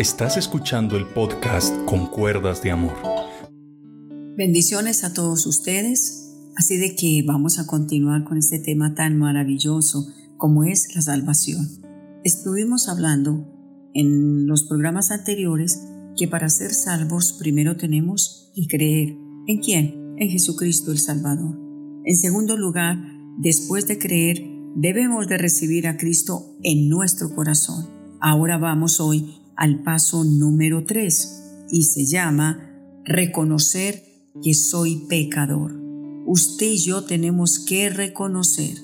Estás escuchando el podcast Con Cuerdas de Amor. Bendiciones a todos ustedes. Así de que vamos a continuar con este tema tan maravilloso como es la salvación. Estuvimos hablando en los programas anteriores que para ser salvos primero tenemos que creer. ¿En quién? En Jesucristo el Salvador. En segundo lugar, después de creer, debemos de recibir a Cristo en nuestro corazón. Ahora vamos hoy al paso número 3 y se llama reconocer que soy pecador. Usted y yo tenemos que reconocer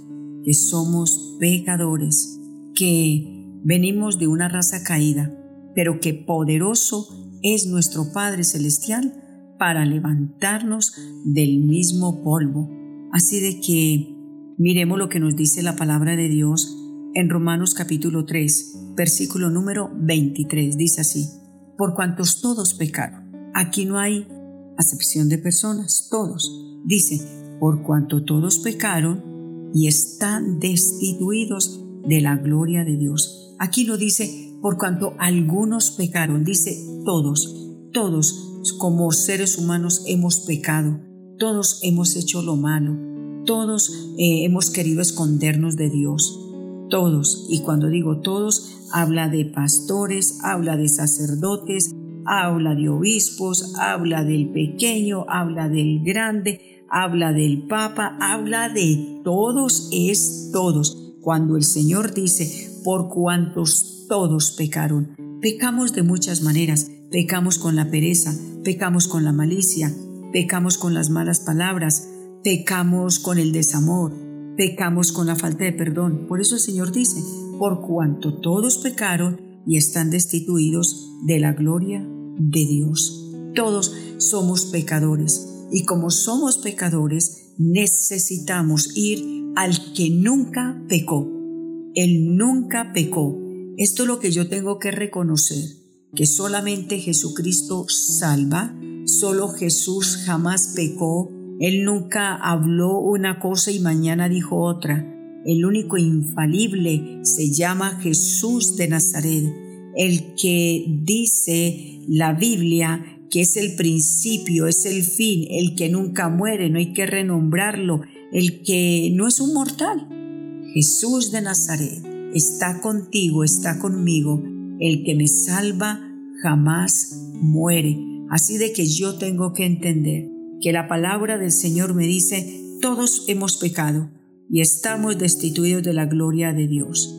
que somos pecadores, que venimos de una raza caída, pero que poderoso es nuestro Padre Celestial para levantarnos del mismo polvo. Así de que miremos lo que nos dice la palabra de Dios en Romanos capítulo 3, versículo número 23. Dice así, por cuantos todos pecaron. Aquí no hay acepción de personas, todos. Dice, por cuanto todos pecaron y están destituidos de la gloria de Dios. Aquí no dice, por cuanto algunos pecaron, dice todos, todos como seres humanos hemos pecado, todos hemos hecho lo malo, todos eh, hemos querido escondernos de Dios todos, y cuando digo todos, habla de pastores, habla de sacerdotes, habla de obispos, habla del pequeño, habla del grande, habla del papa, habla de todos, es todos. Cuando el Señor dice, por cuantos todos pecaron, pecamos de muchas maneras, pecamos con la pereza, pecamos con la malicia, pecamos con las malas palabras, pecamos con el desamor, pecamos con la falta de perdón. Por eso el Señor dice, por cuanto todos pecaron y están destituidos de la gloria de Dios. Todos somos pecadores y como somos pecadores necesitamos ir al que nunca pecó. Él nunca pecó. Esto es lo que yo tengo que reconocer, que solamente Jesucristo salva, solo Jesús jamás pecó, él nunca habló una cosa y mañana dijo otra. El único infalible se llama Jesús de Nazaret, el que dice la Biblia que es el principio, es el fin, el que nunca muere, no hay que renombrarlo, el que no es un mortal. Jesús de Nazaret está contigo, está conmigo, el que me salva jamás muere. Así de que yo tengo que entender que la palabra del Señor me dice, todos hemos pecado y estamos destituidos de la gloria de Dios.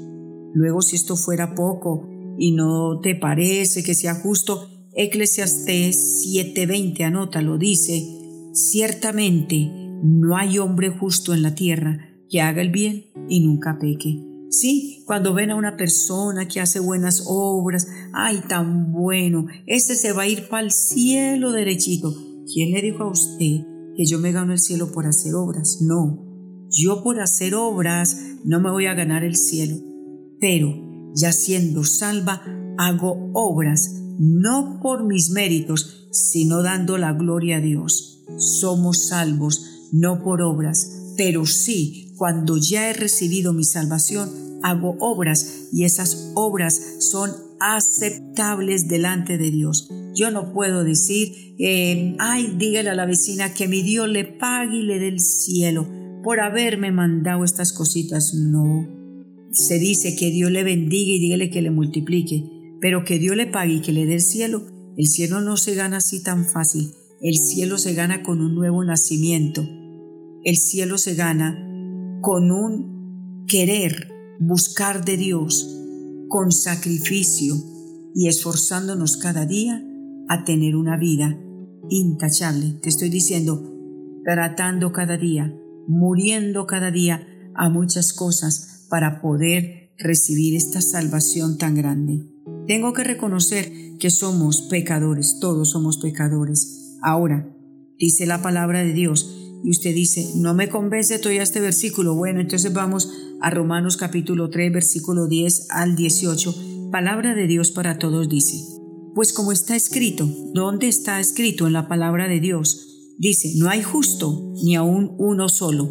Luego, si esto fuera poco y no te parece que sea justo, Eclesiastés 7:20, anótalo, dice, ciertamente no hay hombre justo en la tierra que haga el bien y nunca peque. Sí, cuando ven a una persona que hace buenas obras, ay, tan bueno, ese se va a ir para el cielo derechito. ¿Quién le dijo a usted que yo me gano el cielo por hacer obras? No, yo por hacer obras no me voy a ganar el cielo, pero ya siendo salva, hago obras, no por mis méritos, sino dando la gloria a Dios. Somos salvos, no por obras, pero sí, cuando ya he recibido mi salvación, hago obras y esas obras son aceptables delante de Dios. Yo no puedo decir, eh, ay, dígale a la vecina que mi Dios le pague y le dé el cielo por haberme mandado estas cositas. No. Se dice que Dios le bendiga y dígale que le multiplique, pero que Dios le pague y que le dé el cielo. El cielo no se gana así tan fácil. El cielo se gana con un nuevo nacimiento. El cielo se gana con un querer buscar de Dios, con sacrificio y esforzándonos cada día a tener una vida intachable. Te estoy diciendo, tratando cada día, muriendo cada día a muchas cosas para poder recibir esta salvación tan grande. Tengo que reconocer que somos pecadores, todos somos pecadores. Ahora, dice la palabra de Dios, y usted dice, no me convence todavía este versículo. Bueno, entonces vamos a Romanos capítulo 3, versículo 10 al 18. Palabra de Dios para todos dice, pues como está escrito, ¿dónde está escrito en la palabra de Dios? Dice, no hay justo ni aún uno solo.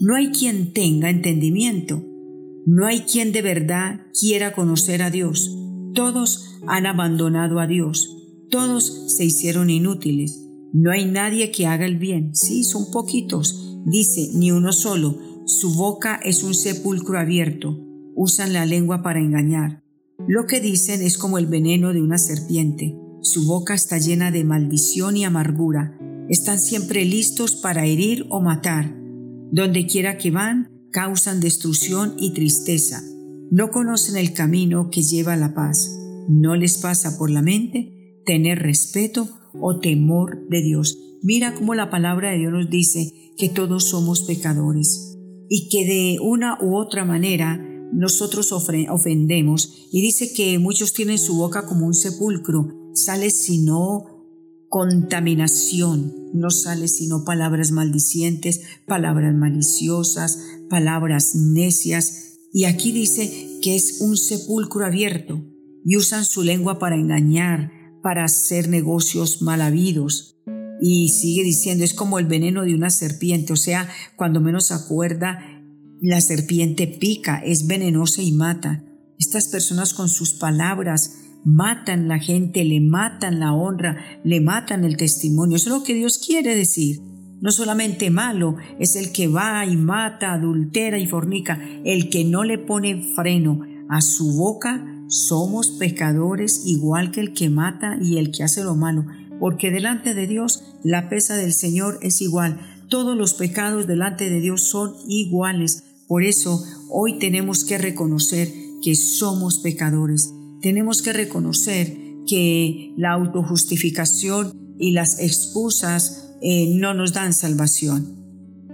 No hay quien tenga entendimiento. No hay quien de verdad quiera conocer a Dios. Todos han abandonado a Dios. Todos se hicieron inútiles. No hay nadie que haga el bien. Sí, son poquitos. Dice, ni uno solo. Su boca es un sepulcro abierto. Usan la lengua para engañar. Lo que dicen es como el veneno de una serpiente. Su boca está llena de maldición y amargura. Están siempre listos para herir o matar. Donde quiera que van, causan destrucción y tristeza. No conocen el camino que lleva a la paz. No les pasa por la mente tener respeto o temor de Dios. Mira cómo la palabra de Dios nos dice que todos somos pecadores y que de una u otra manera nosotros ofendemos. Y dice que muchos tienen su boca como un sepulcro, sale sino contaminación, no sale sino palabras maldicientes, palabras maliciosas, palabras necias. Y aquí dice que es un sepulcro abierto y usan su lengua para engañar, para hacer negocios mal habidos. Y sigue diciendo, es como el veneno de una serpiente, o sea, cuando menos acuerda, la serpiente pica, es venenosa y mata. Estas personas con sus palabras matan la gente, le matan la honra, le matan el testimonio. Eso es lo que Dios quiere decir. No solamente malo es el que va y mata, adultera y fornica, el que no le pone freno a su boca, somos pecadores igual que el que mata y el que hace lo malo, porque delante de Dios la pesa del Señor es igual. Todos los pecados delante de Dios son iguales. Por eso hoy tenemos que reconocer que somos pecadores tenemos que reconocer que la autojustificación y las excusas eh, no nos dan salvación.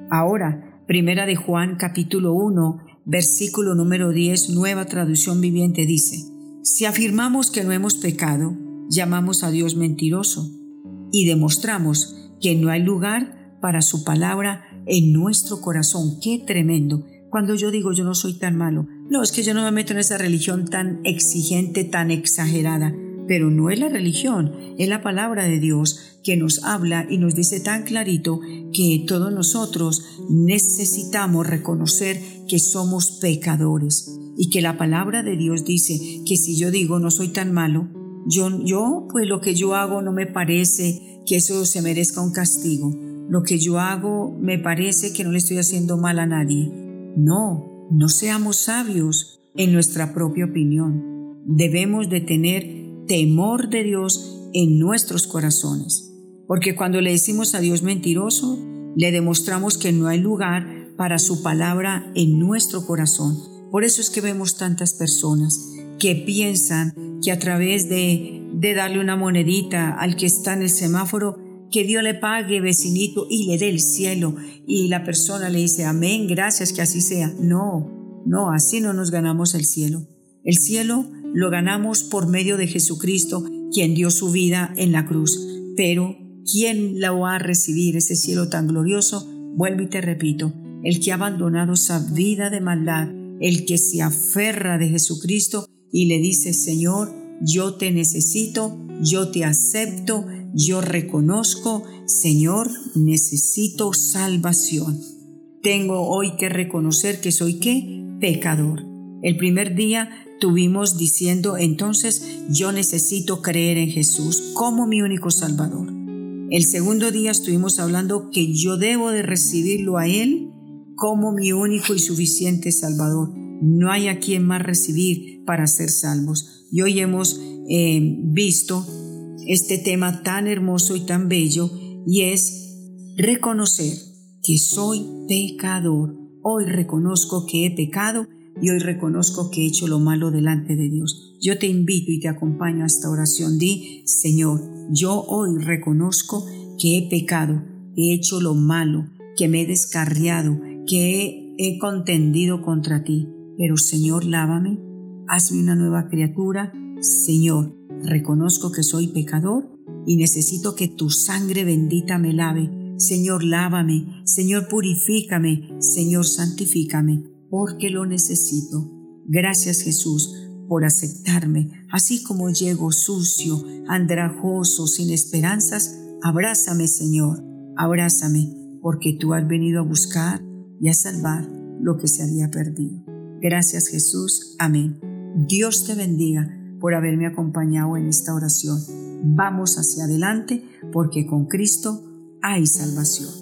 Ahora, Primera de Juan capítulo 1, versículo número 10, nueva traducción viviente dice, si afirmamos que no hemos pecado, llamamos a Dios mentiroso y demostramos que no hay lugar para su palabra en nuestro corazón. Qué tremendo. Cuando yo digo yo no soy tan malo, no, es que yo no me meto en esa religión tan exigente, tan exagerada, pero no es la religión, es la palabra de Dios que nos habla y nos dice tan clarito que todos nosotros necesitamos reconocer que somos pecadores y que la palabra de Dios dice que si yo digo no soy tan malo, yo, yo pues lo que yo hago no me parece que eso se merezca un castigo. Lo que yo hago me parece que no le estoy haciendo mal a nadie. No, no seamos sabios en nuestra propia opinión. Debemos de tener temor de Dios en nuestros corazones, porque cuando le decimos a Dios mentiroso, le demostramos que no hay lugar para su palabra en nuestro corazón. Por eso es que vemos tantas personas que piensan que a través de, de darle una monedita al que está en el semáforo, que Dios le pague, vecinito, y le dé el cielo. Y la persona le dice, amén, gracias, que así sea. No, no, así no nos ganamos el cielo. El cielo lo ganamos por medio de Jesucristo, quien dio su vida en la cruz. Pero, ¿quién la va a recibir ese cielo tan glorioso? Vuelvo y te repito, el que ha abandonado esa vida de maldad, el que se aferra de Jesucristo y le dice, Señor, yo te necesito, yo te acepto, yo reconozco, Señor, necesito salvación. Tengo hoy que reconocer que soy qué? Pecador. El primer día tuvimos diciendo entonces yo necesito creer en Jesús como mi único Salvador. El segundo día estuvimos hablando que yo debo de recibirlo a Él como mi único y suficiente Salvador. No hay a quien más recibir para ser salvos. Y hoy hemos eh, visto este tema tan hermoso y tan bello y es reconocer que soy pecador. Hoy reconozco que he pecado y hoy reconozco que he hecho lo malo delante de Dios. Yo te invito y te acompaño a esta oración. Di, Señor, yo hoy reconozco que he pecado, he hecho lo malo, que me he descarriado, que he, he contendido contra ti. Pero Señor, lávame, hazme una nueva criatura. Señor, Reconozco que soy pecador y necesito que tu sangre bendita me lave. Señor, lávame, Señor, purifícame, Señor, santifícame, porque lo necesito. Gracias Jesús por aceptarme, así como llego sucio, andrajoso, sin esperanzas. Abrázame, Señor, abrázame, porque tú has venido a buscar y a salvar lo que se había perdido. Gracias Jesús, amén. Dios te bendiga por haberme acompañado en esta oración. Vamos hacia adelante porque con Cristo hay salvación.